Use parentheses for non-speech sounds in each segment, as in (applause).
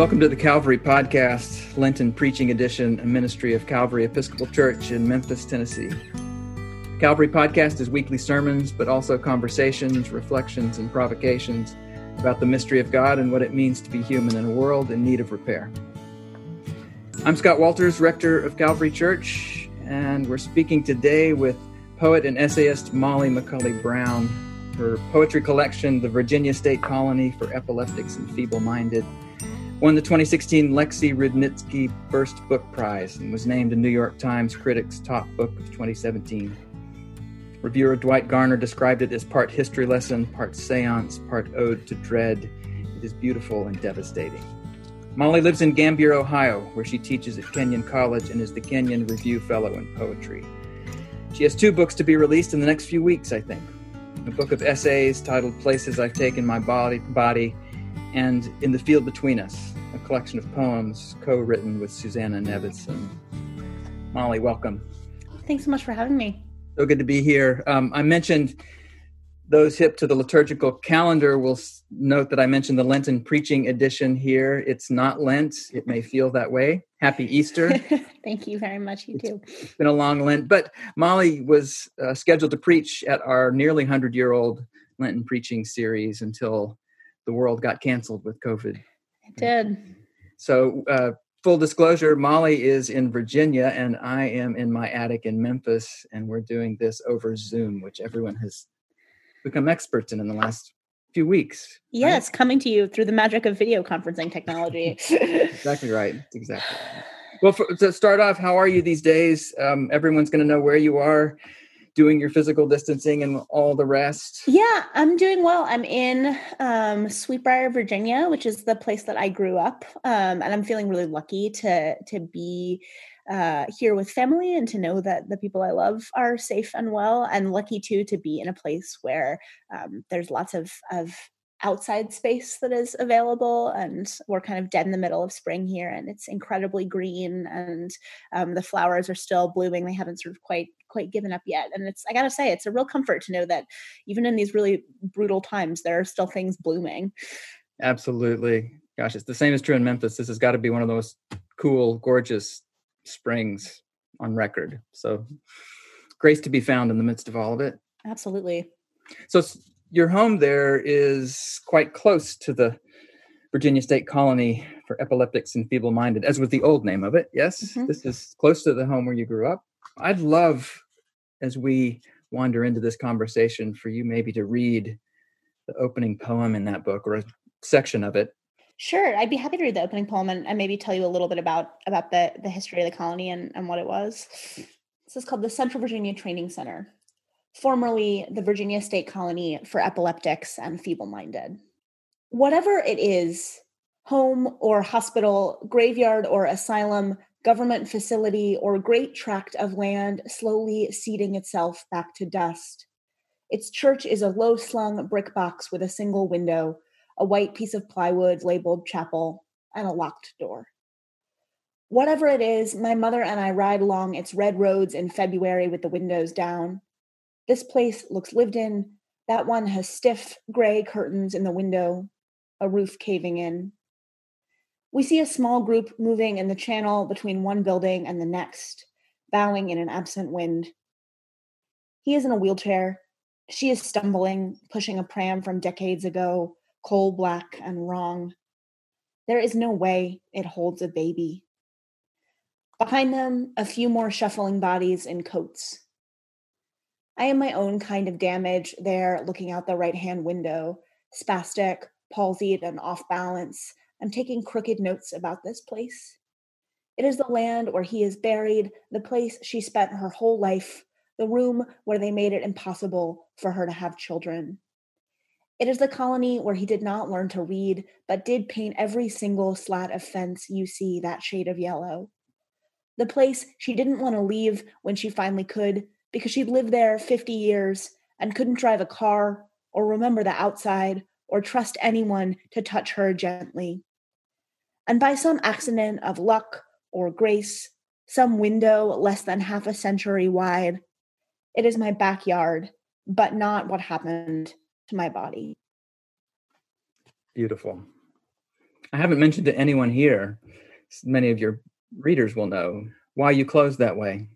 Welcome to the Calvary Podcast, Lenten Preaching Edition, a ministry of Calvary Episcopal Church in Memphis, Tennessee. The Calvary Podcast is weekly sermons, but also conversations, reflections, and provocations about the mystery of God and what it means to be human in a world in need of repair. I'm Scott Walters, rector of Calvary Church, and we're speaking today with poet and essayist Molly McCully Brown. Her poetry collection, The Virginia State Colony for Epileptics and Feeble Minded, won the 2016 Lexi Rudnitsky First Book Prize and was named a New York Times Critics Top Book of 2017. Reviewer Dwight Garner described it as part history lesson, part seance, part ode to dread. It is beautiful and devastating. Molly lives in Gambier, Ohio, where she teaches at Kenyon College and is the Kenyon Review Fellow in Poetry. She has two books to be released in the next few weeks, I think. A book of essays titled Places I've Taken My Body, body and In the Field Between Us, a collection of poems co written with Susannah Nevison. Molly, welcome. Thanks so much for having me. So good to be here. Um, I mentioned those hip to the liturgical calendar will note that I mentioned the Lenten preaching edition here. It's not Lent, it may feel that way. Happy Easter. (laughs) Thank you very much. You too. It's been a long Lent, but Molly was uh, scheduled to preach at our nearly 100 year old Lenten preaching series until the world got canceled with COVID. It did. So, uh, full disclosure Molly is in Virginia, and I am in my attic in Memphis, and we're doing this over Zoom, which everyone has become experts in in the last few weeks. Yes, right? coming to you through the magic of video conferencing technology. (laughs) exactly right. Exactly. Right. Well, for, to start off, how are you these days? Um, everyone's going to know where you are doing your physical distancing and all the rest? Yeah, I'm doing well. I'm in um, Sweet Briar, Virginia, which is the place that I grew up, um, and I'm feeling really lucky to to be uh, here with family and to know that the people I love are safe and well, and lucky too to be in a place where um, there's lots of of outside space that is available and we're kind of dead in the middle of spring here and it's incredibly green and um, the flowers are still blooming. They haven't sort of quite quite given up yet and it's i gotta say it's a real comfort to know that even in these really brutal times there are still things blooming. Absolutely. Gosh it's the same is true in memphis. This has got to be one of the most cool gorgeous springs on record. So grace to be found in the midst of all of it. Absolutely. So your home there is quite close to the Virginia State Colony for Epileptics and Feeble Minded, as was the old name of it. Yes, mm-hmm. this is close to the home where you grew up. I'd love, as we wander into this conversation, for you maybe to read the opening poem in that book or a section of it. Sure, I'd be happy to read the opening poem and, and maybe tell you a little bit about about the the history of the colony and, and what it was. This is called the Central Virginia Training Center formerly the Virginia State Colony for Epileptics and Feeble Minded. Whatever it is, home or hospital, graveyard or asylum, government facility, or great tract of land slowly seeding itself back to dust. Its church is a low slung brick box with a single window, a white piece of plywood labeled chapel, and a locked door. Whatever it is, my mother and I ride along its red roads in February with the windows down. This place looks lived in. That one has stiff gray curtains in the window, a roof caving in. We see a small group moving in the channel between one building and the next, bowing in an absent wind. He is in a wheelchair. She is stumbling, pushing a pram from decades ago, coal black and wrong. There is no way it holds a baby. Behind them, a few more shuffling bodies in coats. I am my own kind of damage there, looking out the right hand window, spastic, palsied, and off balance. I'm taking crooked notes about this place. It is the land where he is buried, the place she spent her whole life, the room where they made it impossible for her to have children. It is the colony where he did not learn to read, but did paint every single slat of fence you see that shade of yellow. The place she didn't want to leave when she finally could, because she'd lived there 50 years and couldn't drive a car or remember the outside or trust anyone to touch her gently. And by some accident of luck or grace, some window less than half a century wide, it is my backyard, but not what happened to my body. Beautiful. I haven't mentioned to anyone here, many of your readers will know why you closed that way.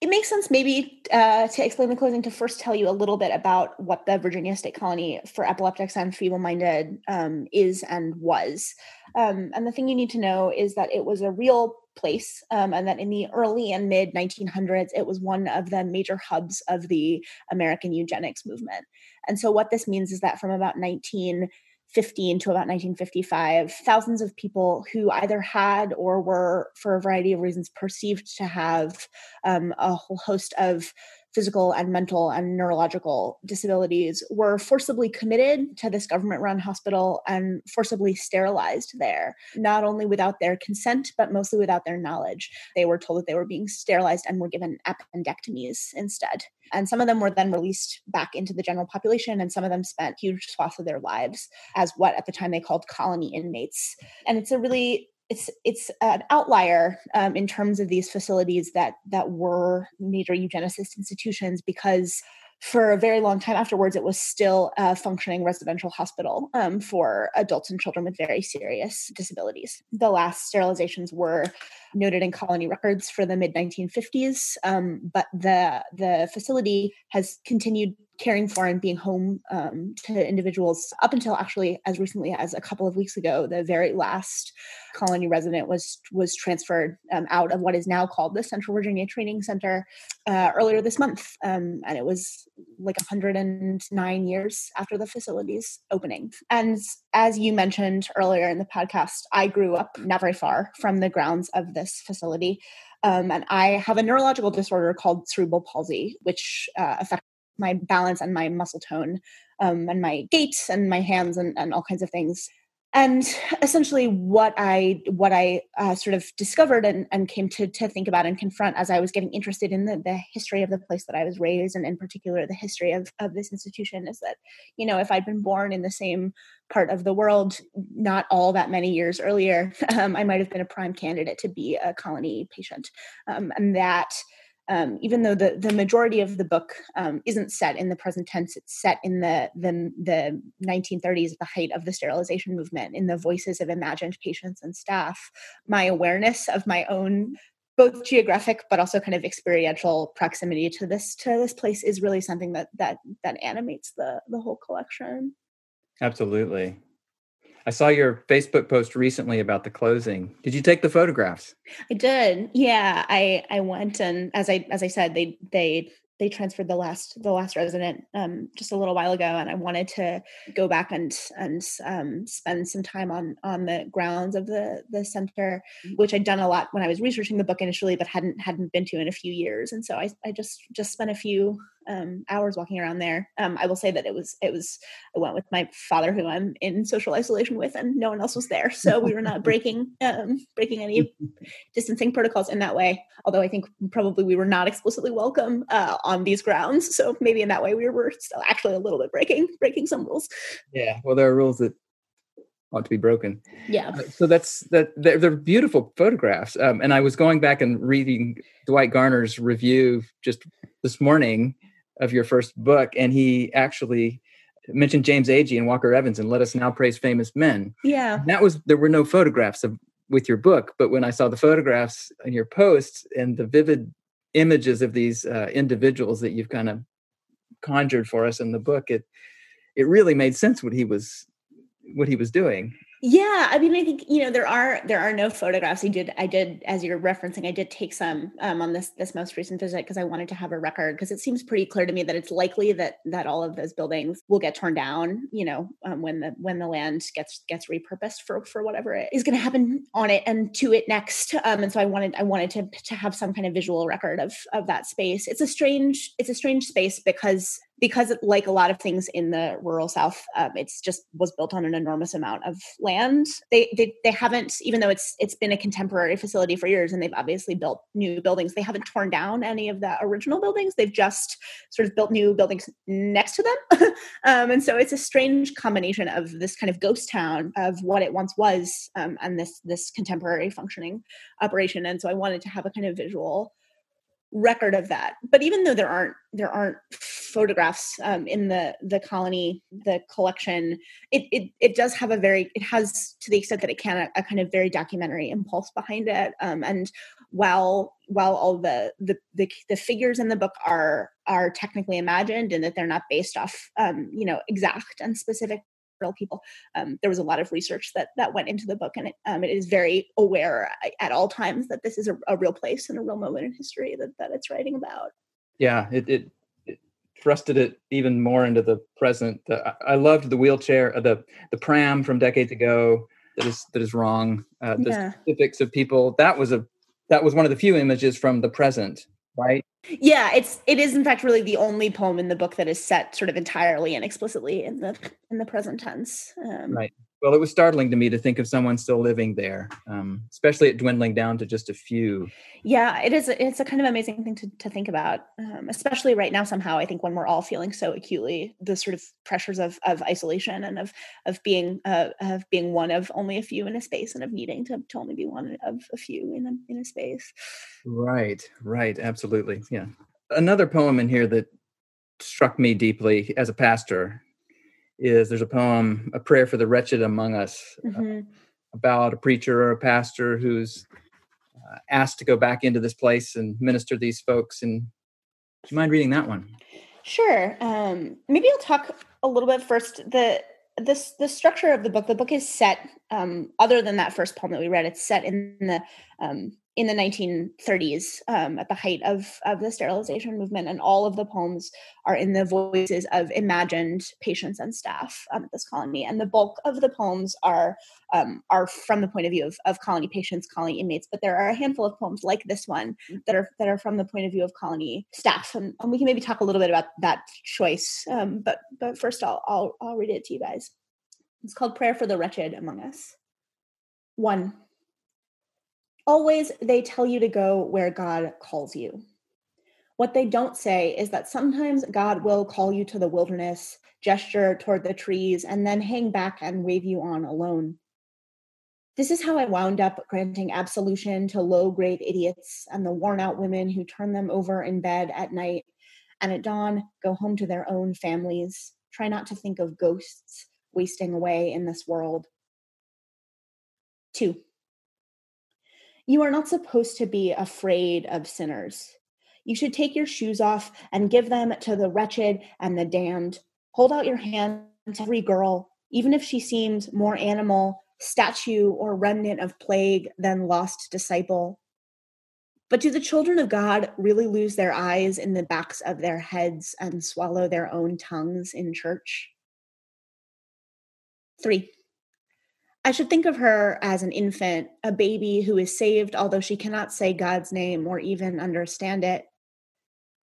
It makes sense, maybe, uh, to explain the closing to first tell you a little bit about what the Virginia State Colony for Epileptics and Feeble Minded um, is and was. Um, and the thing you need to know is that it was a real place, um, and that in the early and mid 1900s, it was one of the major hubs of the American eugenics movement. And so, what this means is that from about 19 15 to about 1955, thousands of people who either had or were, for a variety of reasons, perceived to have um, a whole host of physical and mental and neurological disabilities were forcibly committed to this government run hospital and forcibly sterilized there, not only without their consent, but mostly without their knowledge. They were told that they were being sterilized and were given appendectomies instead. And some of them were then released back into the general population, and some of them spent huge swaths of their lives as what at the time they called colony inmates. And it's a really it's it's an outlier um, in terms of these facilities that that were major eugenicist institutions because for a very long time afterwards, it was still a functioning residential hospital um, for adults and children with very serious disabilities. The last sterilizations were noted in colony records for the mid 1950s, um, but the the facility has continued caring for and being home um, to individuals up until actually as recently as a couple of weeks ago the very last colony resident was was transferred um, out of what is now called the central virginia training center uh, earlier this month um, and it was like 109 years after the facility's opening. And as you mentioned earlier in the podcast i grew up not very far from the grounds of this facility um, and I have a neurological disorder called cerebral palsy, which uh, affects my balance and my muscle tone um, and my gait and my hands and, and all kinds of things. And essentially what i what i uh, sort of discovered and, and came to, to think about and confront as i was getting interested in the, the history of the place that i was raised and in particular the history of, of this institution is that you know if i'd been born in the same part of the world not all that many years earlier (laughs) um, i might have been a prime candidate to be a colony patient. Um, and that um, even though the, the majority of the book um, isn't set in the present tense, it's set in the, the, the 1930s at the height of the sterilization movement, in the voices of imagined patients and staff. My awareness of my own both geographic but also kind of experiential proximity to this to this place is really something that that that animates the the whole collection. Absolutely. I saw your Facebook post recently about the closing. Did you take the photographs? I did. Yeah, I I went and as I as I said, they they they transferred the last the last resident um, just a little while ago, and I wanted to go back and and um, spend some time on on the grounds of the the center, which I'd done a lot when I was researching the book initially, but hadn't hadn't been to in a few years, and so I I just just spent a few um, hours walking around there. Um, I will say that it was it was I went with my father, who I'm in social isolation with, and no one else was there, so we were not (laughs) breaking um, breaking any distancing protocols in that way. Although I think probably we were not explicitly welcome uh, on these grounds, so maybe in that way we were still actually a little bit breaking breaking some rules. Yeah, well, there are rules that ought to be broken. Yeah. Uh, so that's that. They're, they're beautiful photographs, um, and I was going back and reading Dwight Garner's review just this morning of your first book, and he actually mentioned James Agee and Walker Evans and Let Us Now Praise Famous Men. Yeah. that was there were no photographs of with your book, but when I saw the photographs in your posts and the vivid images of these uh, individuals that you've kind of conjured for us in the book, it it really made sense what he was what he was doing yeah, I mean, I think you know there are there are no photographs. I did, I did, as you're referencing, I did take some um, on this this most recent visit because I wanted to have a record because it seems pretty clear to me that it's likely that that all of those buildings will get torn down. You know, um, when the when the land gets gets repurposed for for whatever is going to happen on it and to it next. Um, and so I wanted I wanted to to have some kind of visual record of of that space. It's a strange it's a strange space because because like a lot of things in the rural south um, it's just was built on an enormous amount of land. They, they they haven't even though it's it's been a contemporary facility for years and they've obviously built new buildings they haven't torn down any of the original buildings. They've just sort of built new buildings next to them. (laughs) Um, and so it's a strange combination of this kind of ghost town of what it once was um, and this this contemporary functioning operation. And so i wanted to have a kind of visual record of that. But even though there aren't there aren't photographs um, in the the colony, the collection, it, it it does have a very it has to the extent that it can a, a kind of very documentary impulse behind it. Um, and while while all the, the, the the figures in the book are are technically imagined and that they're not based off um, you know exact and specific people. Um, there was a lot of research that that went into the book, and it, um, it is very aware at all times that this is a, a, real place and a real moment in history that that it's writing about. Yeah, it it, it thrusted it even more into the present. Uh, I loved the wheelchair, uh, the the pram from decades ago that is that is wrong. Uh, the yeah. specifics of people that was a that was one of the few images from the present right yeah it's it is in fact really the only poem in the book that is set sort of entirely and explicitly in the in the present tense um, right well, it was startling to me to think of someone still living there, um, especially it dwindling down to just a few. Yeah, it is. It's a kind of amazing thing to, to think about, um, especially right now. Somehow, I think when we're all feeling so acutely the sort of pressures of of isolation and of of being uh, of being one of only a few in a space and of needing to, to only be one of a few in a in a space. Right. Right. Absolutely. Yeah. Another poem in here that struck me deeply as a pastor is there's a poem, a prayer for the wretched among us, uh, mm-hmm. uh, about a preacher or a pastor who's uh, asked to go back into this place and minister these folks. And do you mind reading that one? Sure. Um, maybe I'll talk a little bit first. The this the structure of the book. The book is set. Um, other than that first poem that we read, it's set in the um, in the 1930s um, at the height of, of the sterilization movement and all of the poems are in the voices of imagined patients and staff um, at this colony. And the bulk of the poems are um, are from the point of view of, of colony patients colony inmates but there are a handful of poems like this one that are that are from the point of view of colony staff. And, and we can maybe talk a little bit about that choice um, but but first I'll, I'll i'll read it to you guys. It's called prayer for the wretched among us. One Always, they tell you to go where God calls you. What they don't say is that sometimes God will call you to the wilderness, gesture toward the trees, and then hang back and wave you on alone. This is how I wound up granting absolution to low grade idiots and the worn out women who turn them over in bed at night and at dawn go home to their own families. Try not to think of ghosts wasting away in this world. Two, you are not supposed to be afraid of sinners. You should take your shoes off and give them to the wretched and the damned. Hold out your hand to every girl, even if she seems more animal, statue, or remnant of plague than lost disciple. But do the children of God really lose their eyes in the backs of their heads and swallow their own tongues in church? Three. I should think of her as an infant, a baby who is saved, although she cannot say God's name or even understand it.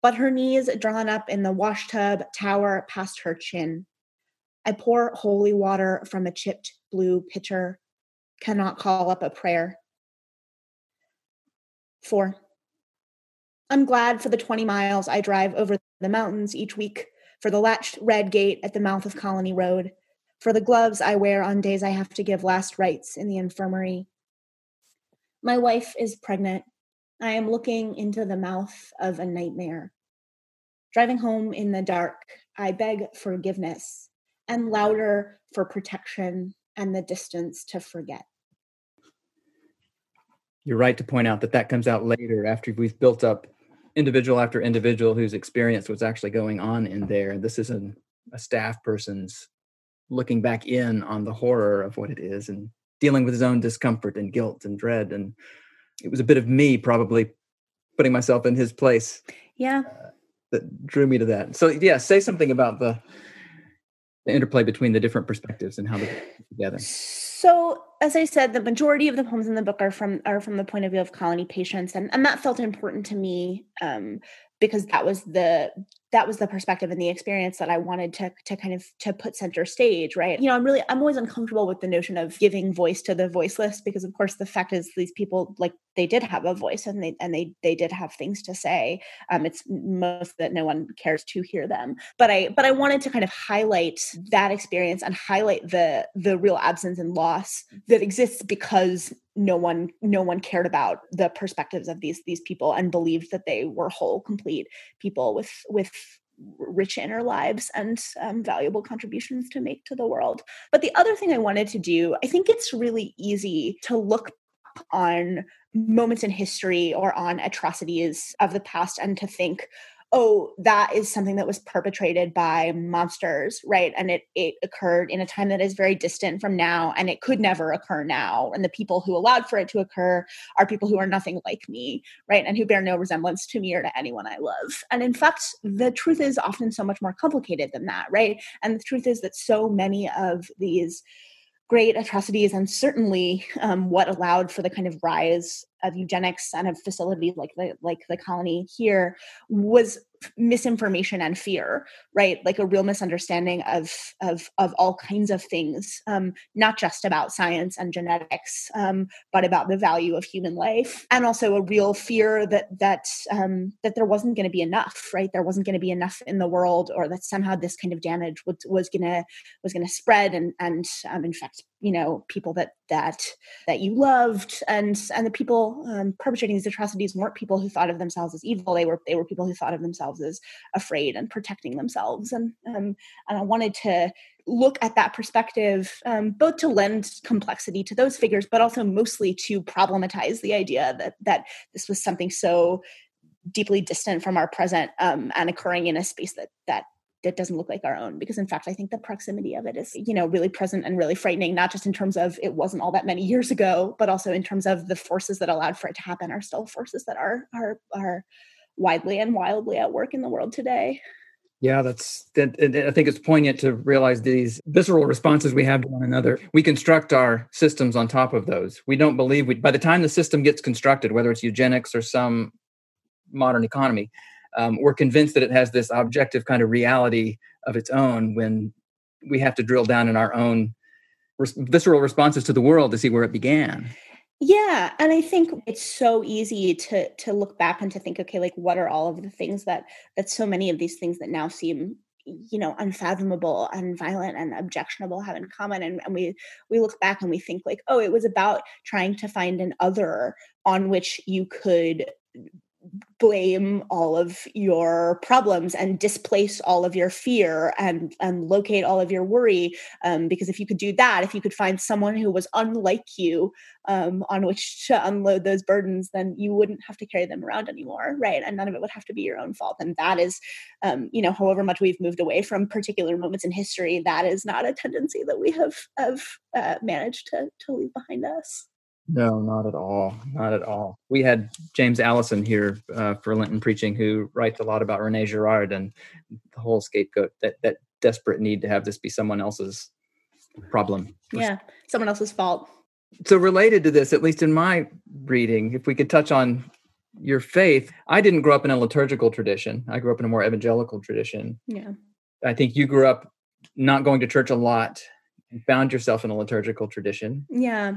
But her knees drawn up in the washtub tower past her chin. I pour holy water from a chipped blue pitcher, cannot call up a prayer. Four. I'm glad for the 20 miles I drive over the mountains each week, for the latched red gate at the mouth of Colony Road for the gloves I wear on days I have to give last rites in the infirmary. My wife is pregnant. I am looking into the mouth of a nightmare. Driving home in the dark, I beg forgiveness and louder for protection and the distance to forget. You're right to point out that that comes out later after we've built up individual after individual who's experienced what's actually going on in there. This is a, a staff person's looking back in on the horror of what it is and dealing with his own discomfort and guilt and dread and it was a bit of me probably putting myself in his place yeah. uh, that drew me to that. So yeah say something about the the interplay between the different perspectives and how they together. So as i said the majority of the poems in the book are from are from the point of view of colony patients and, and that felt important to me um, because that was the that was the perspective and the experience that I wanted to to kind of to put center stage, right? You know, I'm really I'm always uncomfortable with the notion of giving voice to the voiceless because of course the fact is these people like they did have a voice and they and they they did have things to say. Um it's most that no one cares to hear them. But I but I wanted to kind of highlight that experience and highlight the the real absence and loss that exists because no one no one cared about the perspectives of these these people and believed that they were whole complete people with with rich inner lives and um, valuable contributions to make to the world. But the other thing i wanted to do i think it's really easy to look on moments in history or on atrocities of the past and to think oh that is something that was perpetrated by monsters right? And it it occurred in a time that is very distant from now and it could never occur now. And the people who allowed for it to occur are people who are nothing like me right? And who bear no resemblance to me or to anyone i love. And in fact the truth is often so much more complicated than that right? And the truth is that so many of these great atrocities and certainly um, what allowed for the kind of rise of eugenics and of facilities like the like the colony here was misinformation and fear right? Like a real misunderstanding of of of all kinds of things um, not just about science and genetics um, but about the value of human life and also a real fear that that um, that there wasn't going to be enough right? There wasn't going to be enough in the world or that somehow this kind of damage was was going to was to spread and and um, infect you know people that that that you loved and and the people um, perpetrating these atrocities weren't people who thought of themselves as evil. They were they were people who thought of themselves as afraid and protecting themselves. And um, and i wanted to look at that perspective um, both to lend complexity to those figures but also mostly to problematize the idea that that this was something so deeply distant from our present um, and occurring in a space that that that doesn't look like our own because in fact i think the proximity of it is you know really present and really frightening not just in terms of it wasn't all that many years ago but also in terms of the forces that allowed for it to happen are still forces that are are are widely and wildly at work in the world today yeah, that's that. I think it's poignant to realize these visceral responses we have to one another. We construct our systems on top of those. We don't believe we. By the time the system gets constructed, whether it's eugenics or some modern economy, um, we're convinced that it has this objective kind of reality of its own when we have to drill down in our own res- visceral responses to the world to see where it began. Yeah and i think it's so easy to to look back and to think okay like what are all of the things that that so many of these things that now seem you know unfathomable and violent and objectionable have in common and, and we we look back and we think like oh it was about trying to find an other on which you could blame all of your problems and displace all of your fear and and locate all of your worry. Um, because if you could do that if you could find someone who was unlike you um, on which to unload those burdens then you wouldn't have to carry them around anymore right? And none of it would have to be your own fault. And that is um, you know however much we've moved away from particular moments in history that is not a tendency that we have have uh, managed to to leave behind us no, not at all. Not at all. We had James Alison here uh, for Lenten preaching, who writes a lot about Rene Girard and the whole scapegoat that that desperate need to have this be someone else's problem. Yeah, someone else's fault. So related to this, at least in my reading, if we could touch on your faith, I didn't grow up in a liturgical tradition. I grew up in a more evangelical tradition. Yeah. I think you grew up not going to church a lot and found yourself in a liturgical tradition. Yeah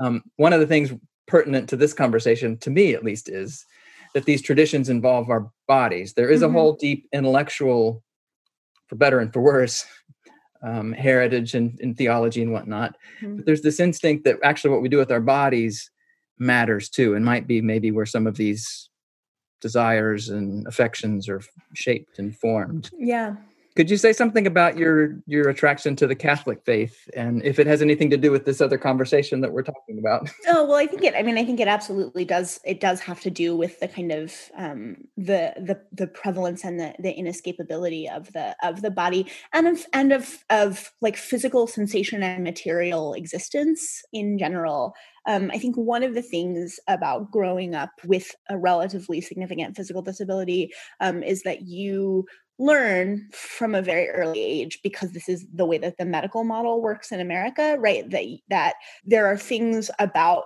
um, one of the things pertinent to this conversation, to me at least, is that these traditions involve our bodies. There is mm-hmm. a whole deep intellectual, for better and for worse, um, heritage and, and, theology and whatnot. Mm-hmm. But there's this instinct that actually what we do with our bodies matters too, and might be maybe where some of these desires and affections are shaped and formed. Yeah. Could you say something about your your attraction to the Catholic faith and if it has anything to do with this other conversation that we're talking about? (laughs) Oh well, I think it. I mean, I think it absolutely does. It does have to do with the kind of um, the the the prevalence and the the inescapability of the of the body and of and of of like physical sensation and material existence in general. Um, I think one of the things about growing up with a relatively significant physical disability um, is that you learn from a very early age because this is the way that the medical model works in America, right? That that there are things about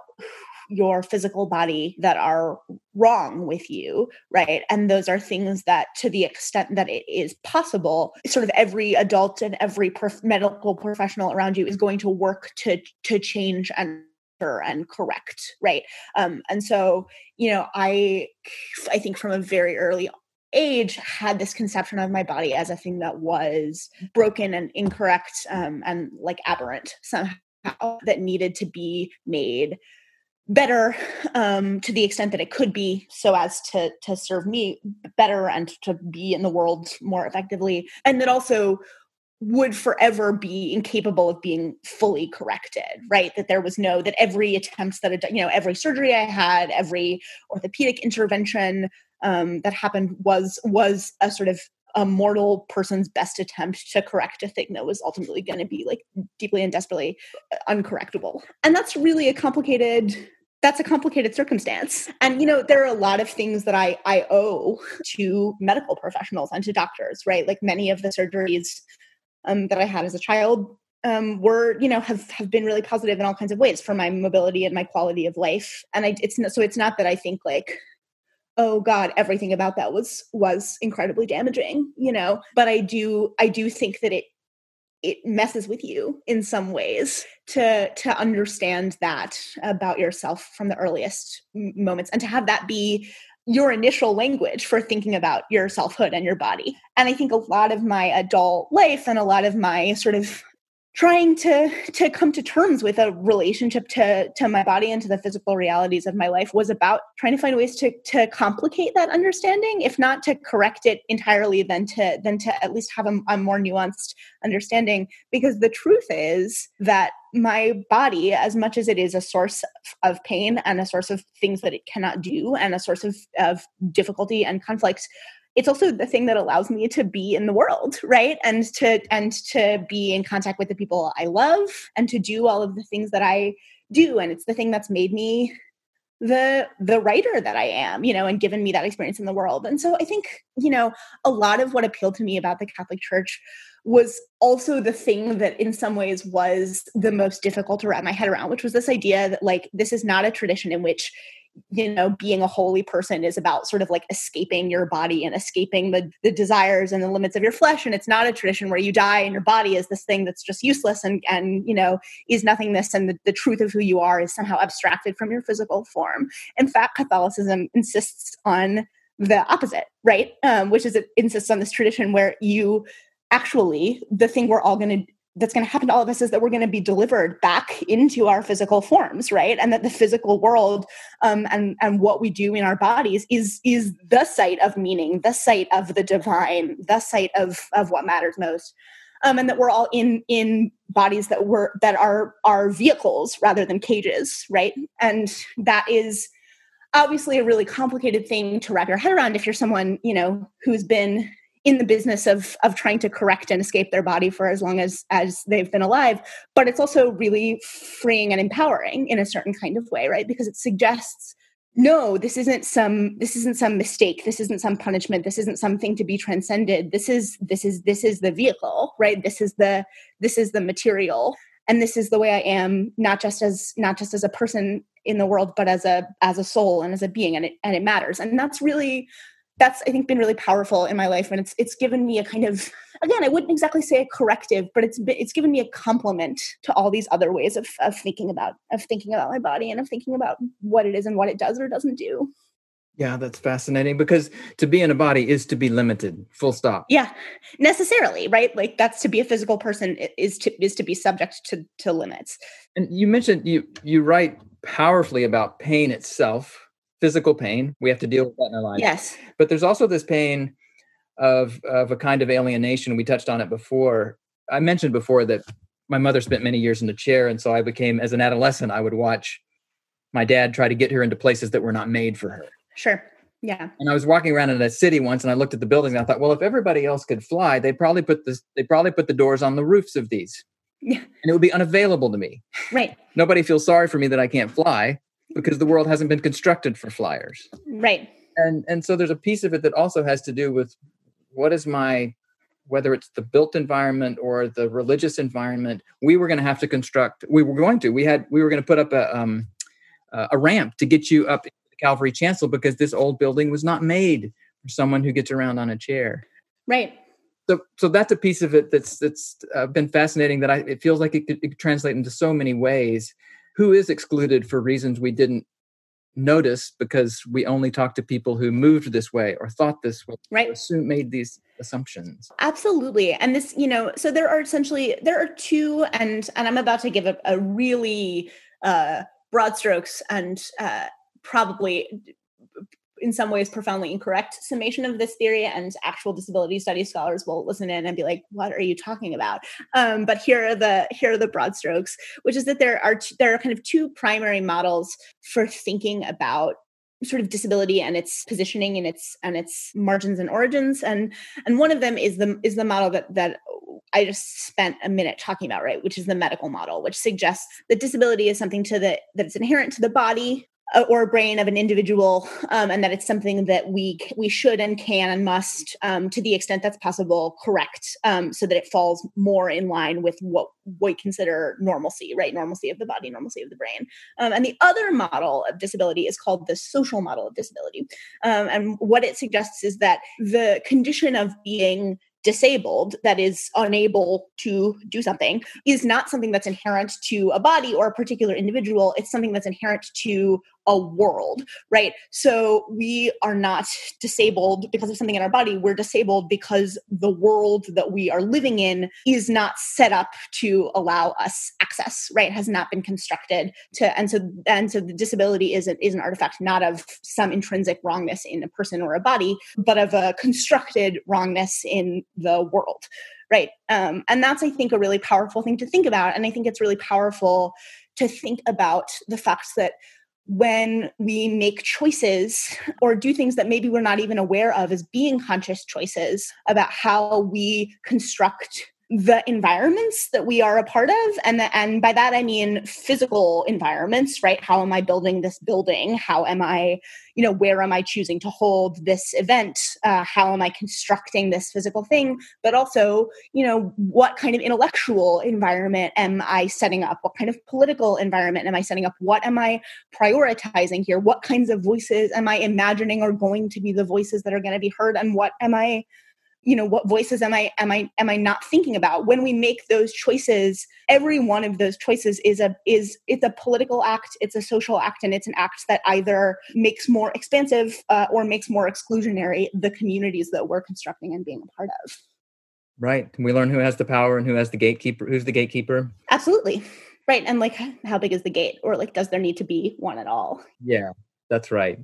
your physical body that are wrong with you, right? And those are things that, to the extent that it is possible, sort of every adult and every prof- medical professional around you is going to work to to change and and correct right um and so you know i i think from a very early age had this conception of my body as a thing that was broken and incorrect um, and like aberrant somehow that needed to be made better um, to the extent that it could be so as to to serve me better and to be in the world more effectively. And that also would forever be incapable of being fully corrected right? That there was no that every attempt that had you know every surgery i had every orthopedic intervention um, that happened was was a sort of a mortal person's best attempt to correct a thing that was ultimately going to be like deeply and desperately uncorrectable. And that's really a complicated that's a complicated circumstance. And you know there are a lot of things that i i owe to medical professionals and to doctors right? Like many of the surgeries um, that i had as a child um, were you know have have been really positive in all kinds of ways for my mobility and my quality of life. And I, it's not, so it's not that i think like oh god everything about that was was incredibly damaging you know but i do i do think that it it messes with you in some ways to to understand that about yourself from the earliest moments and to have that be your initial language for thinking about your selfhood and your body. And i think a lot of my adult life and a lot of my sort of trying to to come to terms with a relationship to to my body and to the physical realities of my life was about trying to find ways to to complicate that understanding if not to correct it entirely then to then to at least have a, a more nuanced understanding. Because the truth is that my body as much as it is a source of pain and a source of things that it cannot do and a source of of difficulty and conflict it's also the thing that allows me to be in the world right? And to and to be in contact with the people i love and to do all of the things that i do. And it's the thing that's made me the the writer that i am you know and given me that experience in the world. And so i think you know a lot of what appealed to me about the catholic church was also the thing that in some ways was the most difficult to wrap my head around which was this idea that like this is not a tradition in which you know being a holy person is about sort of like escaping your body and escaping the, the desires and the limits of your flesh and it's not a tradition where you die and your body is this thing that's just useless and and you know is nothingness and the, the truth of who you are is somehow abstracted from your physical form. In fact catholicism insists on the opposite right? Um, which is it insists on this tradition where you actually the thing we're all going to that's going to happen to all of us is that we're going to be delivered back into our physical forms right? And that the physical world um, and and what we do in our bodies is is the site of meaning the site of the divine the site of of what matters most. Um, and that we're all in in bodies that were that are are vehicles rather than cages right? And that is obviously a really complicated thing to wrap your head around if you're someone you know who's been in the business of of trying to correct and escape their body for as long as as they've been alive but it's also really freeing and empowering in a certain kind of way right? Because it suggests no this isn't some this isn't some mistake this isn't some punishment this isn't something to be transcended. This is this is this is the vehicle right? This is the this is the material. And this is the way i am not just as not just as a person in the world but as a as a soul and as a being and it and it matters. And that's really that's I think been really powerful in my life, and it's it's given me a kind of again I wouldn't exactly say a corrective, but it's it's given me a complement to all these other ways of of thinking about of thinking about my body and of thinking about what it is and what it does or doesn't do. Yeah, that's fascinating because to be in a body is to be limited. Full stop. Yeah, necessarily, right? Like that's to be a physical person is to is to be subject to to limits. And you mentioned you you write powerfully about pain itself physical pain. We have to deal with that in our lives. Yes. But there's also this pain of of a kind of alienation. We touched on it before. I mentioned before that my mother spent many years in the chair, and so I became, as an adolescent, I would watch my dad try to get her into places that were not made for her. Sure. Yeah. And I was walking around in a city once, and I looked at the buildings, and I thought, well, if everybody else could fly, they probably put this. They probably put the doors on the roofs of these. Yeah. And it would be unavailable to me. Right. Nobody feels sorry for me that I can't fly because the world hasn't been constructed for flyers. Right. And and so there's a piece of it that also has to do with what is my whether it's the built environment or the religious environment, we were going to have to construct. We were going to. We had. We were going to put up a um, a ramp to get you up the Calvary chancel because this old building was not made for someone who gets around on a chair. Right. So, so that's a piece of it that's that's uh, been fascinating. That I it feels like it could, it could translate into so many ways who is excluded for reasons we didn't notice because we only talked to people who moved this way or thought this way right. assume, made these assumptions. Absolutely. And this you know so there are essentially there are two and and i'm about to give a, a really uh broad strokes and uh, probably in some ways profoundly incorrect summation of this theory and actual disability studies scholars will listen in and be like what are you talking about um, but here are the here are the broad strokes which is that there are t- there are kind of two primary models for thinking about sort of disability and its positioning and its and its margins and origins and and one of them is the is the model that that I just spent a minute talking about, right? Which is the medical model, which suggests that disability is something to the that's inherent to the body or brain of an individual, um, and that it's something that we we should and can and must, um, to the extent that's possible, correct, um, so that it falls more in line with what we consider normalcy, right? Normalcy of the body, normalcy of the brain. Um, and the other model of disability is called the social model of disability, um, and what it suggests is that the condition of being disabled that is unable to do something is not something that's inherent to a body or a particular individual it's something that's inherent to a world right? So we are not disabled because of something in our body. We're disabled because the world that we are living in is not set up to allow us access right? Has not been constructed to and so and so the disability is an, is an artifact not of some intrinsic wrongness in a person or a body but of a constructed wrongness in the world right? Um, and that's i think a really powerful thing to think about. And i think it's really powerful to think about the fact that when we make choices or do things that maybe we're not even aware of as being conscious choices about how we construct the environments that we are a part of and the, and by that i mean physical environments right? How am i building this building? How am i you know where am i choosing to hold this event? Uh, how am i constructing this physical thing? But also you know what kind of intellectual environment am i setting up? What kind of political environment am i setting up? What am i prioritizing here? What kinds of voices am i imagining are going to be the voices that are going to be heard? And what am i you know what voices am i am i am i not thinking about? When we make those choices every one of those choices is a is it's a political act it's a social act and it's an act that either makes more expansive uh, or makes more exclusionary the communities that we're constructing and being a part of. Right. We learn who has the power and who has the gatekeeper who's the gatekeeper? Absolutely. Right and like how big is the gate? Or like does there need to be one at all? Yeah that's right.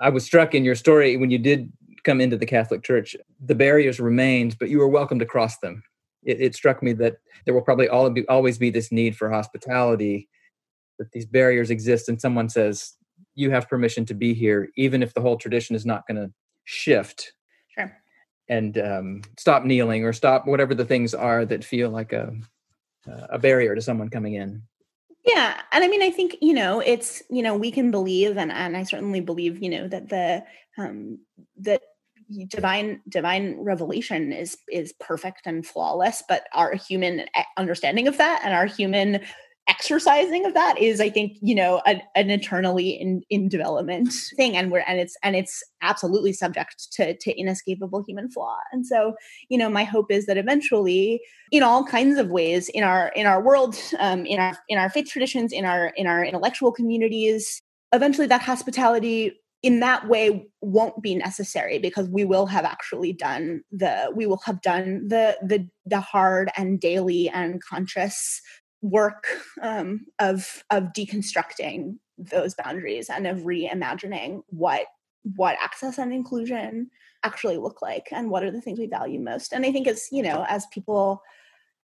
I was struck in your story when you did come into the Catholic Church, the barriers remained, but you were welcome to cross them. It, it struck me that there will probably be, always be this need for hospitality, that these barriers exist, and someone says, You have permission to be here, even if the whole tradition is not going to shift. Sure. And um, stop kneeling or stop whatever the things are that feel like a, a barrier to someone coming in. Yeah. And I mean, I think, you know, it's, you know, we can believe, and, and I certainly believe, you know, that the, um, that divine divine revelation is is perfect and flawless but our human understanding of that and our human exercising of that is i think you know an, an eternally in in development (laughs) thing and we're and it's and it's absolutely subject to to inescapable human flaw. And so you know my hope is that eventually in all kinds of ways in our in our world um, in our in our faith traditions in our in our intellectual communities eventually that hospitality in that way won't be necessary because we will have actually done the we will have done the the the hard and daily and conscious work um, of of deconstructing those boundaries and of reimagining what what access and inclusion actually look like and what are the things we value most. And i think as you know as people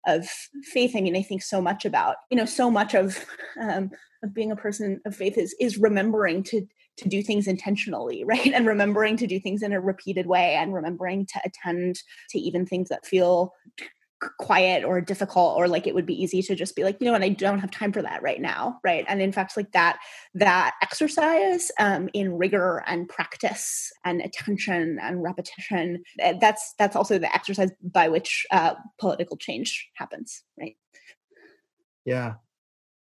of faith i mean i think so much about you know so much of um, of being a person of faith is is remembering to to do things intentionally, (laughs) right? And remembering to do things in a repeated way and remembering to attend to even things that feel quiet or difficult or like it would be easy to just be like you know and i don't have time for that right now right? And in fact like that that exercise um, in rigor and practice and attention and repetition eh, that's that's also the exercise by which uh, political change happens right? Yeah.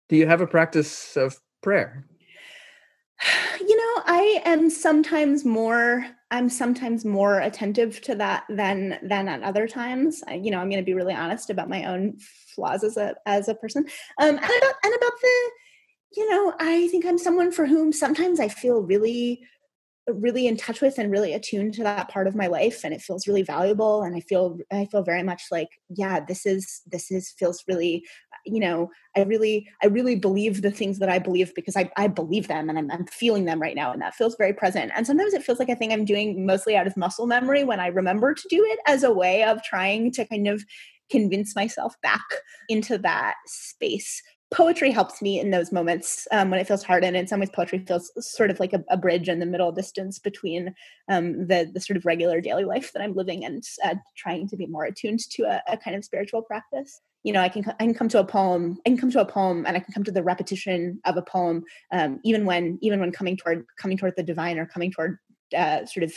Do you have a practice of prayer (sighs) you know i am sometimes more i'm sometimes more attentive to that than than at other times. I, you know i'm going to be really honest about my own flaws as a as a person. Um and about and about the you know i think i'm someone for whom sometimes i feel really really in touch with and really attuned to that part of my life and it feels really valuable and i feel i feel very much like yeah this is this is feels really you know i really i really believe the things that i believe because i, I believe them and I'm, I'm feeling them right now and that feels very present. And sometimes it feels like i think i'm doing mostly out of muscle memory when i remember to do it as a way of trying to kind of convince myself back into that space. Poetry helps me in those moments um, when it feels hard and in some ways poetry feels sort of like a, a bridge in the middle distance between um, the, the sort of regular daily life that i'm living and uh, trying to be more attuned to a, a, kind of spiritual practice you know i can i can come to a poem i can come to a poem and i can come to the repetition of a poem um, even when even when coming toward coming toward the divine or coming toward uh, sort of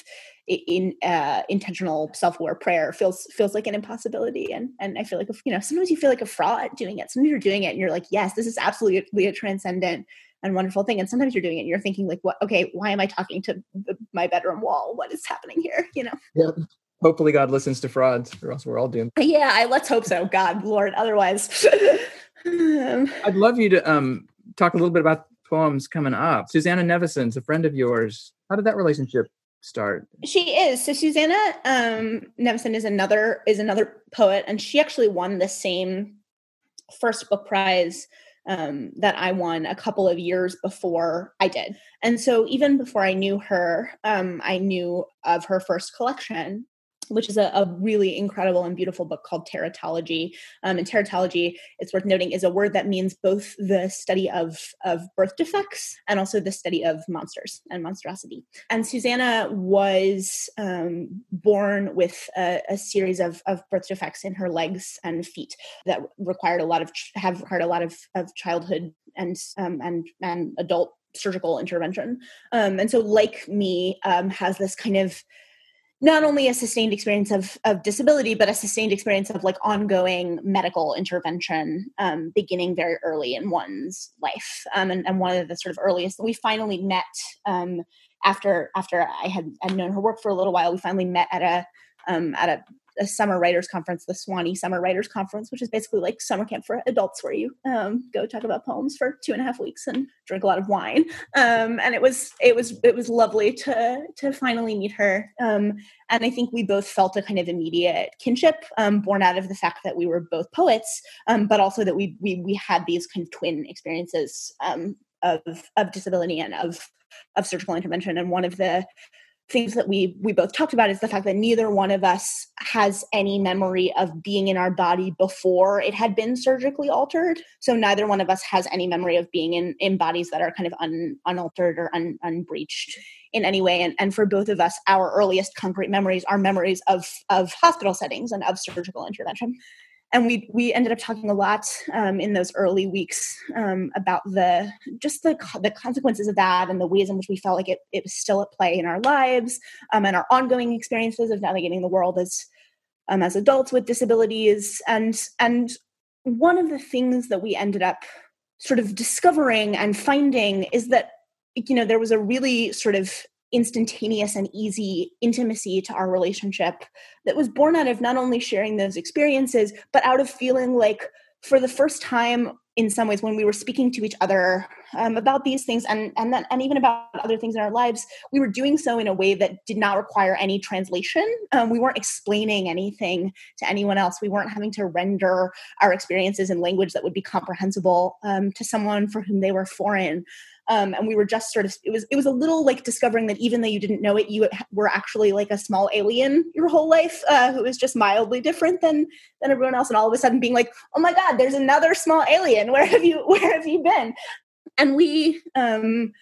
in uh, intentional self-aware prayer feels feels like an impossibility. And and i feel like you know sometimes you feel like a fraud doing it. Sometimes you're doing it and you're like yes this is absolutely a transcendent and wonderful thing. And sometimes you're doing it and you're thinking like what okay why am i talking to my bedroom wall? What is happening here? You know? Yeah hopefully god listens to frauds or else we're all doomed (laughs) yeah I, let's hope so god lord otherwise (laughs) i'd love you to um talk a little bit about poems coming up Susannah Nevison's a friend of yours how did that relationship start? She is. So Susannah um, Nevison is another is another poet, and she actually won the same first book prize um, that I won a couple of years before I did. And so even before I knew her, um, I knew of her first collection, which is a, a, really incredible and beautiful book called teratology. Um, and teratology, it's worth noting, is a word that means both the study of, of birth defects and also the study of monsters and monstrosity. And Susannah was um, born with a, a series of, of birth defects in her legs and feet that required a lot of have required a lot of, of childhood and um, and and adult surgical intervention. Um, and so, like me, um, has this kind of not only a sustained experience of, of disability, but a sustained experience of like ongoing medical intervention um, beginning very early in one's life. Um, and, and, one of the sort of earliest, we finally met um, after after I had, had known her work for a little while. We finally met at a um, at a a summer writers conference, the Sewanee Summer Writers Conference, which is basically like summer camp for adults, where you um, go talk about poems for two and a half weeks and drink a lot of wine. Um, and it was it was it was lovely to to finally meet her. Um, and I think we both felt a kind of immediate kinship, um, born out of the fact that we were both poets, um, but also that we we we had these kind of twin experiences um, of of disability and of of surgical intervention. And one of the things that we we both talked about is the fact that neither one of us has any memory of being in our body before it had been surgically altered. So neither one of us has any memory of being in in bodies that are kind of un, unaltered or un, unbreached in any way. And, and for both of us our earliest concrete memories are memories of of hospital settings and of surgical intervention and we we ended up talking a lot um, in those early weeks um, about the just the the consequences of that and the ways in which we felt like it, it was still at play in our lives um, and our ongoing experiences of navigating the world as um, as adults with disabilities. And and one of the things that we ended up sort of discovering and finding is that you know there was a really sort of instantaneous and easy intimacy to our relationship that was born out of not only sharing those experiences, but out of feeling like for the first time in some ways when we were speaking to each other um, about these things and and then, and even about other things in our lives we were doing so in a way that did not require any translation. Um, we weren't explaining anything to anyone else. We weren't having to render our experiences in language that would be comprehensible um, to someone for whom they were foreign um, and we were just sort of it was it was a little like discovering that even though you didn't know it you were actually like a small alien your whole life uh, who was just mildly different than than everyone else. And all of a sudden being like oh my god there's another small alien. (laughs) Where have you where have you been? And we um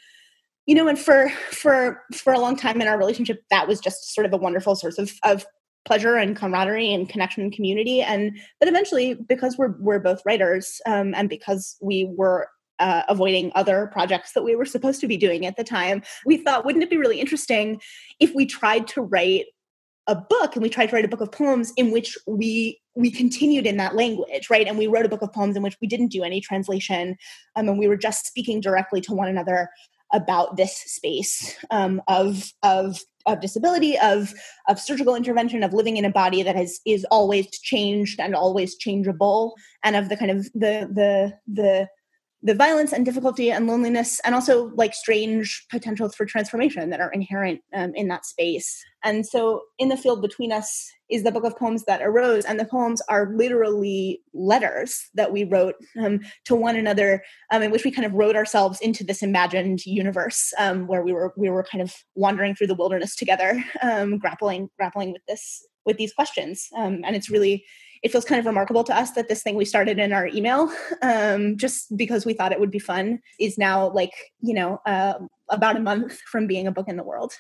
you know and for for for a long time in our relationship that was just sort of a wonderful source of of pleasure and camaraderie and connection and community. And but eventually because we're we're both writers um, and because we were uh, avoiding other projects that we were supposed to be doing at the time, we thought, wouldn't it be really interesting if we tried to write a book and we tried to write a book of poems in which we we continued in that language right? And we wrote a book of poems in which we didn't do any translation um, and we were just speaking directly to one another about this space um, of of of disability of of surgical intervention of living in a body that has is always changed and always changeable and of the kind of the the the the violence and difficulty and loneliness and also like strange potentials for transformation that are inherent um, in that space. And so in the field between us is the book of poems that arose and the poems are literally letters that we wrote um, to one another um, in which we kind of wrote ourselves into this imagined universe um, where we were we were kind of wandering through the wilderness together um, grappling grappling with this with these questions. Um, and it's really it feels kind of remarkable to us that this thing we started in our email um, just because we thought it would be fun is now like you know uh, about a month from being a book in the world.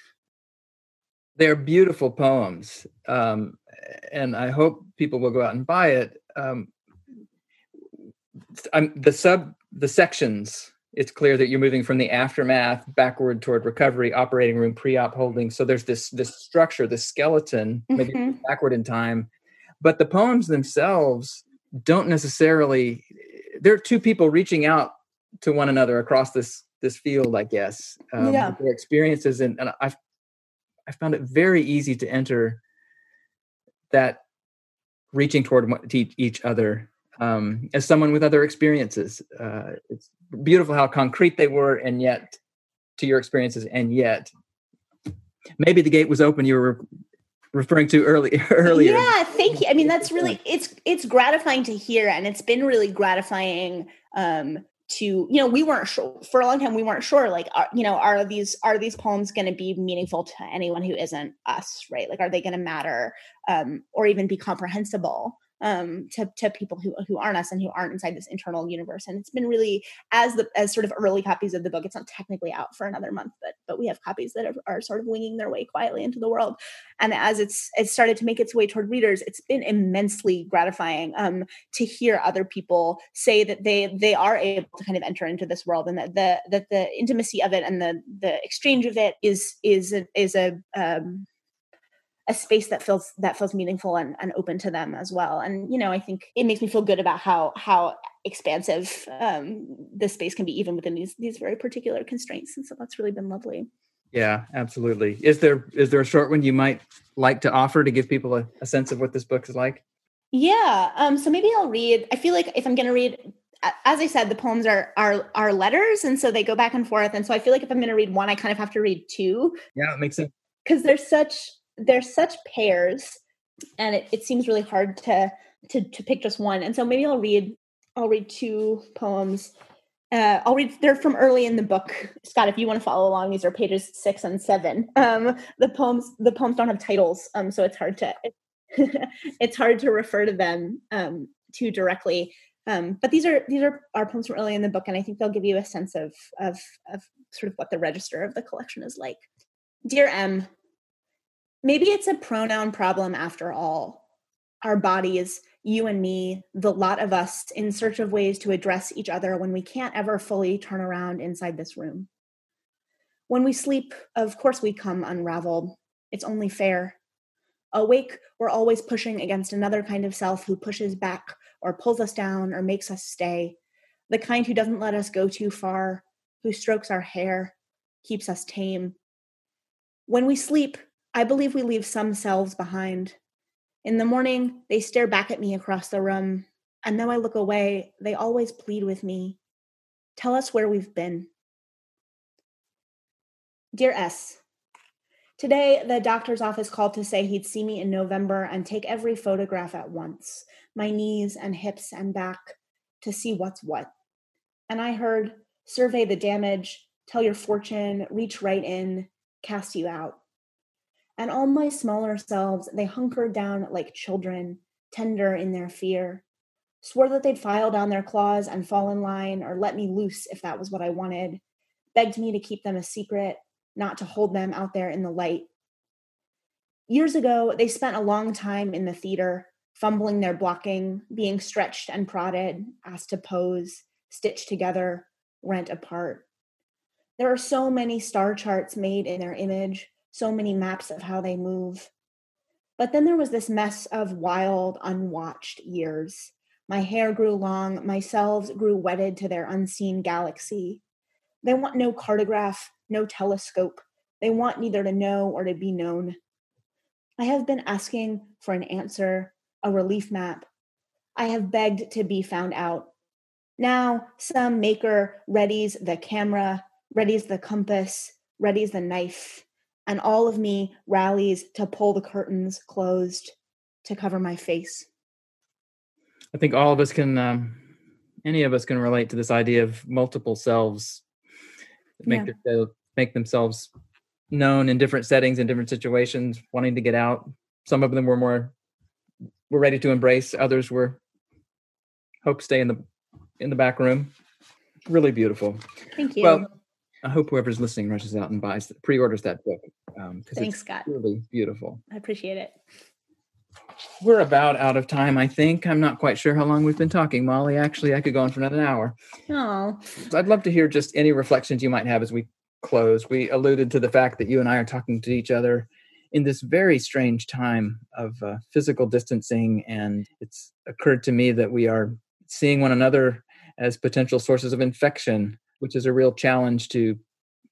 They're beautiful poems um, and i hope people will go out and buy it. Um, the sub the sections it's clear that you're moving from the aftermath backward toward recovery operating room pre-op holding. So there's this this structure this skeleton maybe mm-hmm. backward in time but the poems themselves don't necessarily they're two people reaching out to one another across this this field i guess um, yeah. their experiences and, and i've i found it very easy to enter that reaching toward each other um, as someone with other experiences uh, it's beautiful how concrete they were and yet to your experiences and yet maybe the gate was open you were referring to early, (laughs) earlier. Yeah, thank you. I mean, that's really it's it's gratifying to hear, and it's been really gratifying um, to you know we weren't sure for a long time we weren't sure like are, you know are these are these poems going to be meaningful to anyone who isn't us right like are they going to matter um, or even be comprehensible um, to, to people who, who aren't us and who aren't inside this internal universe. And it's been really as the as sort of early copies of the book. It's not technically out for another month, but but we have copies that are, are sort of winging their way quietly into the world. And as it's it's started to make its way toward readers, it's been immensely gratifying um, to hear other people say that they they are able to kind of enter into this world and that the that the intimacy of it and the the exchange of it is is a, is a um, a space that feels that feels meaningful and, and open to them as well. And you know i think it makes me feel good about how how expansive um, this space can be even within these these very particular constraints. And so that's really been lovely. Yeah absolutely. Is there is there a short one you might like to offer to give people a, a sense of what this book is like? Yeah um so maybe i'll read i feel like if i'm going to read as I said, the poems are are are letters, and so they go back and forth. And so I feel like if I'm going to read one, I kind of have to read two. Yeah, it makes sense. Because there's such they're such pairs and it, it seems really hard to, to to pick just one and so maybe i'll read i'll read two poems uh, I'll read. They're from early in the book, Scott. If you want to follow along, these are pages six and seven. Um, the poems, the poems don't have titles, um, so it's hard to (laughs) it's hard to refer to them um, too directly. Um, but these are these are our poems from early in the book, and I think they'll give you a sense of of of sort of what the register of the collection is like. Dear M, maybe it's a pronoun problem after all. Our bodies, you and me, the lot of us, in search of ways to address each other when we can't ever fully turn around inside this room. When we sleep, of course we come unraveled. It's only fair. Awake, we're always pushing against another kind of self who pushes back or pulls us down or makes us stay. The kind who doesn't let us go too far, who strokes our hair, keeps us tame. When we sleep, I believe we leave some selves behind. In the morning, they stare back at me across the room, and though I look away, they always plead with me. Tell us where we've been. Dear S, Today, the doctor's office called to say he'd see me in November and take every photograph at once my knees and hips and back to see what's what. And I heard survey the damage, tell your fortune, reach right in, cast you out and all my smaller selves, they hunkered down like children, tender in their fear, swore that they'd file down their claws and fall in line or let me loose if that was what I wanted, begged me to keep them a secret, not to hold them out there in the light. Years ago, they spent a long time in the theater, fumbling their blocking, being stretched and prodded, asked to pose, stitch together, rent apart. There are so many star charts made in their image, so many maps of how they move. But then there was this mess of wild, unwatched years. My hair grew long, my selves grew wedded to their unseen galaxy. They want no cartograph, no telescope. They want neither to know or to be known. I have been asking for an answer, a relief map. I have begged to be found out. Now, some maker readies the camera, readies the compass, readies the knife, and all of me rallies to pull the curtains closed to cover my face. I think all of us can, um, any of us can relate to this idea of multiple selves make yeah. make themselves known in different settings in different situations, wanting to get out. Some of them were more were ready to embrace. Others were hope stay in the in the back room. Really beautiful. Thank you. Well, I hope whoever's listening rushes out and buys pre-orders that book. Um, Thanks, Scott. Really beautiful. I appreciate it. We're about out of time, I think. I'm not quite sure how long we've been talking, Molly. Actually, I could go on for another hour. Oh. I'd love to hear just any reflections you might have as we close. We alluded to the fact that you and I are talking to each other in this very strange time of uh, physical distancing, and it's occurred to me that we are seeing one another as potential sources of infection, which is a real challenge to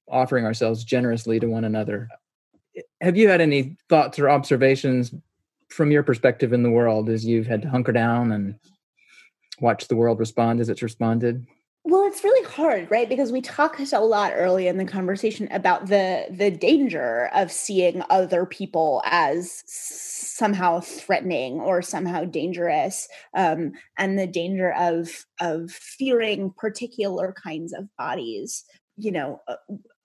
offering ourselves generously to one another. Have you had any thoughts or observations from your perspective in the world as you've had to hunker down and watch the world respond as it's responded? Well, it's really hard, right? Because we talked a lot early in the conversation about the the danger of seeing other people as somehow threatening or somehow dangerous, um, and the danger of of fearing particular kinds of bodies. You know, uh,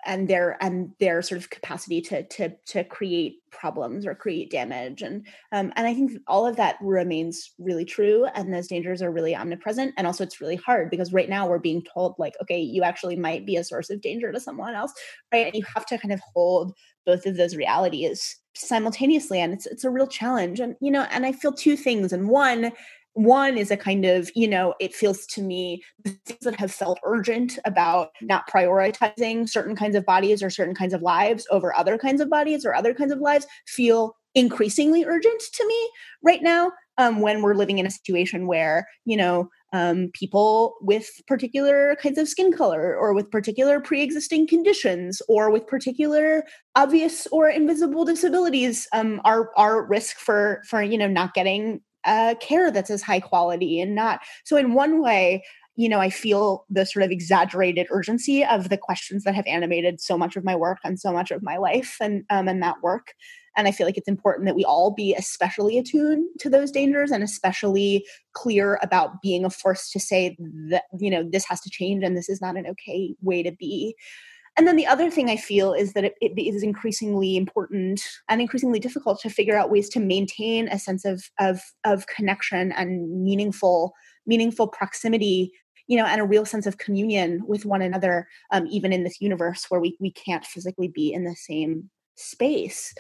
and their and their sort of capacity to to to create problems or create damage. And um, and I think all of that remains really true and those dangers are really omnipresent. And also it's really hard because right now we're being told like okay you actually might be a source of danger to someone else right? And you have to kind of hold both of those realities simultaneously. And it's it's a real challenge. And you know and I feel two things. And one one is a kind of, you know, it feels to me things that have felt urgent about not prioritizing certain kinds of bodies or certain kinds of lives over other kinds of bodies or other kinds of lives feel increasingly urgent to me right now um, when we're living in a situation where, you know, um, people with particular kinds of skin color or with particular pre-existing conditions or with particular obvious or invisible disabilities um, are are at risk for for you know not getting uh, care that's as high quality and not so in one way you know i feel the sort of exaggerated urgency of the questions that have animated so much of my work and so much of my life and um, and that work. And i feel like it's important that we all be especially attuned to those dangers and especially clear about being a force to say that you know this has to change and this is not an okay way to be and then the other thing I feel is that it, it is increasingly important and increasingly difficult to figure out ways to maintain a sense of of of connection and meaningful meaningful proximity you know and a real sense of communion with one another um, even in this universe where we we can't physically be in the same space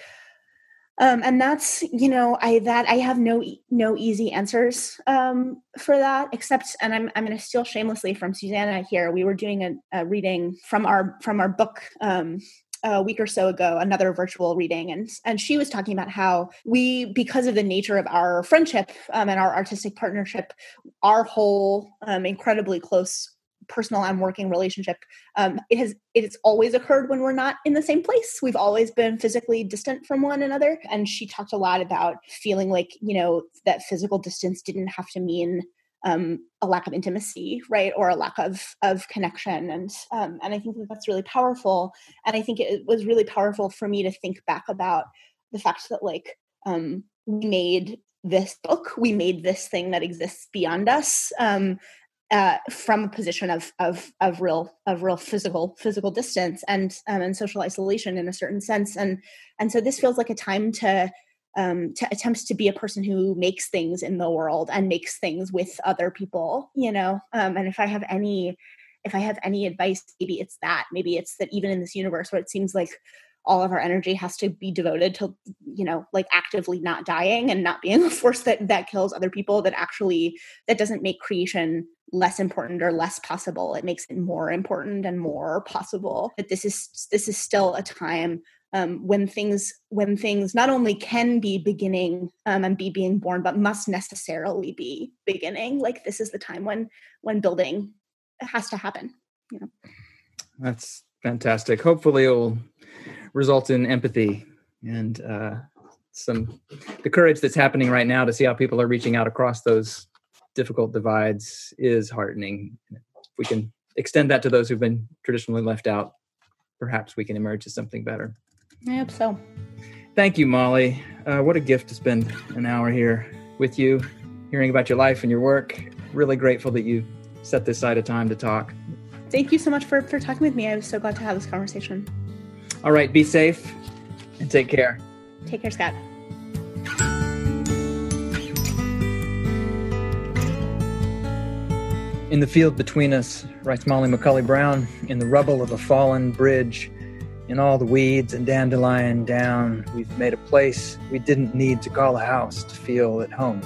um, and that's you know i that i have no no easy answers um, for that except and i'm, I'm going to steal shamelessly from Susannah here. We were doing a, a reading from our from our book um, a week or so ago another virtual reading and and she was talking about how we because of the nature of our friendship um, and our artistic partnership our whole um, incredibly close personal and working relationship um, it has it's always occurred when we're not in the same place we've always been physically distant from one another and she talked a lot about feeling like you know that physical distance didn't have to mean um, a lack of intimacy, right, or a lack of of connection, and um, and I think that that's really powerful. And I think it was really powerful for me to think back about the fact that like um, we made this book, we made this thing that exists beyond us, um, uh, from a position of of of real of real physical physical distance and um, and social isolation in a certain sense. And and so this feels like a time to um, to attempt to be a person who makes things in the world and makes things with other people you know? Um, and if i have any if i have any advice maybe it's that. Maybe it's that even in this universe where it seems like all of our energy has to be devoted to you know like actively not dying and not being a force that that kills other people that actually that doesn't make creation less important or less possible. It makes it more important and more possible that this is this is still a time um, when things when things not only can be beginning um, and be being born but must necessarily be beginning. Like this is the time when when building has to happen you know? That's fantastic. Hopefully it will result in empathy and uh, some the courage that's happening right now to see how people are reaching out across those difficult divides is heartening. If we can extend that to those who've been traditionally left out, perhaps we can emerge as something better. I hope so. Thank you, Molly. Uh, what a gift to spend an hour here with you, hearing about your life and your work. Really grateful that you set this side of time to talk. Thank you so much for, for talking with me. I was so glad to have this conversation. All right, be safe and take care. Take care, Scott. In the field between us, writes Molly McCully Brown, in the rubble of a fallen bridge, in all the weeds and dandelion down, we've made a place we didn't need to call a house to feel at home.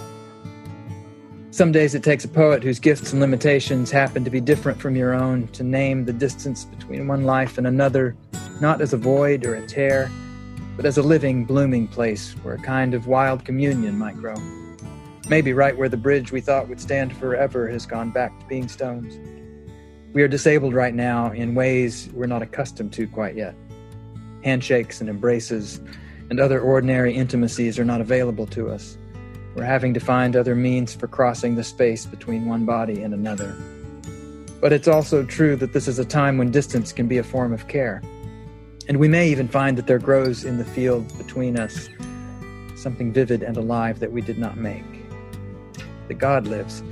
Some days it takes a poet whose gifts and limitations happen to be different from your own to name the distance between one life and another, not as a void or a tear, but as a living, blooming place where a kind of wild communion might grow. Maybe right where the bridge we thought would stand forever has gone back to being stones. We are disabled right now in ways we're not accustomed to quite yet. Handshakes and embraces and other ordinary intimacies are not available to us. We're having to find other means for crossing the space between one body and another. But it's also true that this is a time when distance can be a form of care. And we may even find that there grows in the field between us something vivid and alive that we did not make that God lives.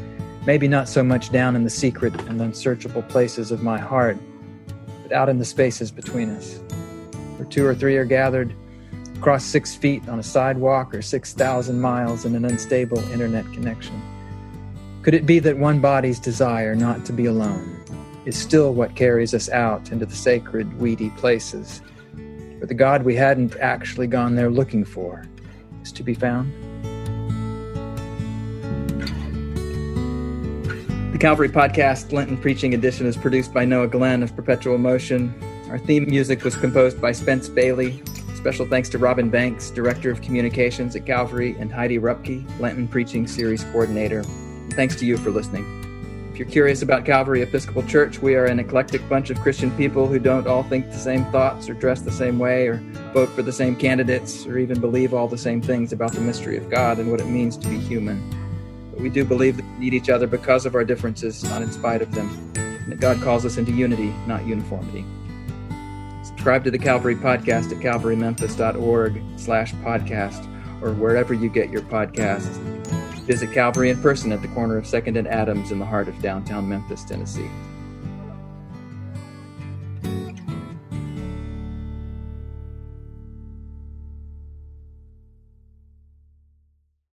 Maybe not so much down in the secret and unsearchable places of my heart, but out in the spaces between us. Where two or three are gathered, across six feet on a sidewalk or 6,000 miles in an unstable internet connection. Could it be that one body's desire not to be alone is still what carries us out into the sacred, weedy places, where the God we hadn't actually gone there looking for is to be found? Calvary Podcast Lenten Preaching Edition is produced by Noah Glenn of Perpetual Motion. Our theme music was composed by Spence Bailey. Special thanks to Robin Banks, Director of Communications at Calvary, and Heidi Rupke, Lenten Preaching Series Coordinator. And thanks to you for listening. If you're curious about Calvary Episcopal Church, we are an eclectic bunch of Christian people who don't all think the same thoughts or dress the same way or vote for the same candidates or even believe all the same things about the mystery of God and what it means to be human we do believe that we need each other because of our differences, not in spite of them. And that God calls us into unity, not uniformity. Subscribe to the Calvary Podcast at calvarymemphis.org slash podcast or wherever you get your podcasts. Visit Calvary in person at the corner of 2nd and Adams in the heart of downtown Memphis, Tennessee.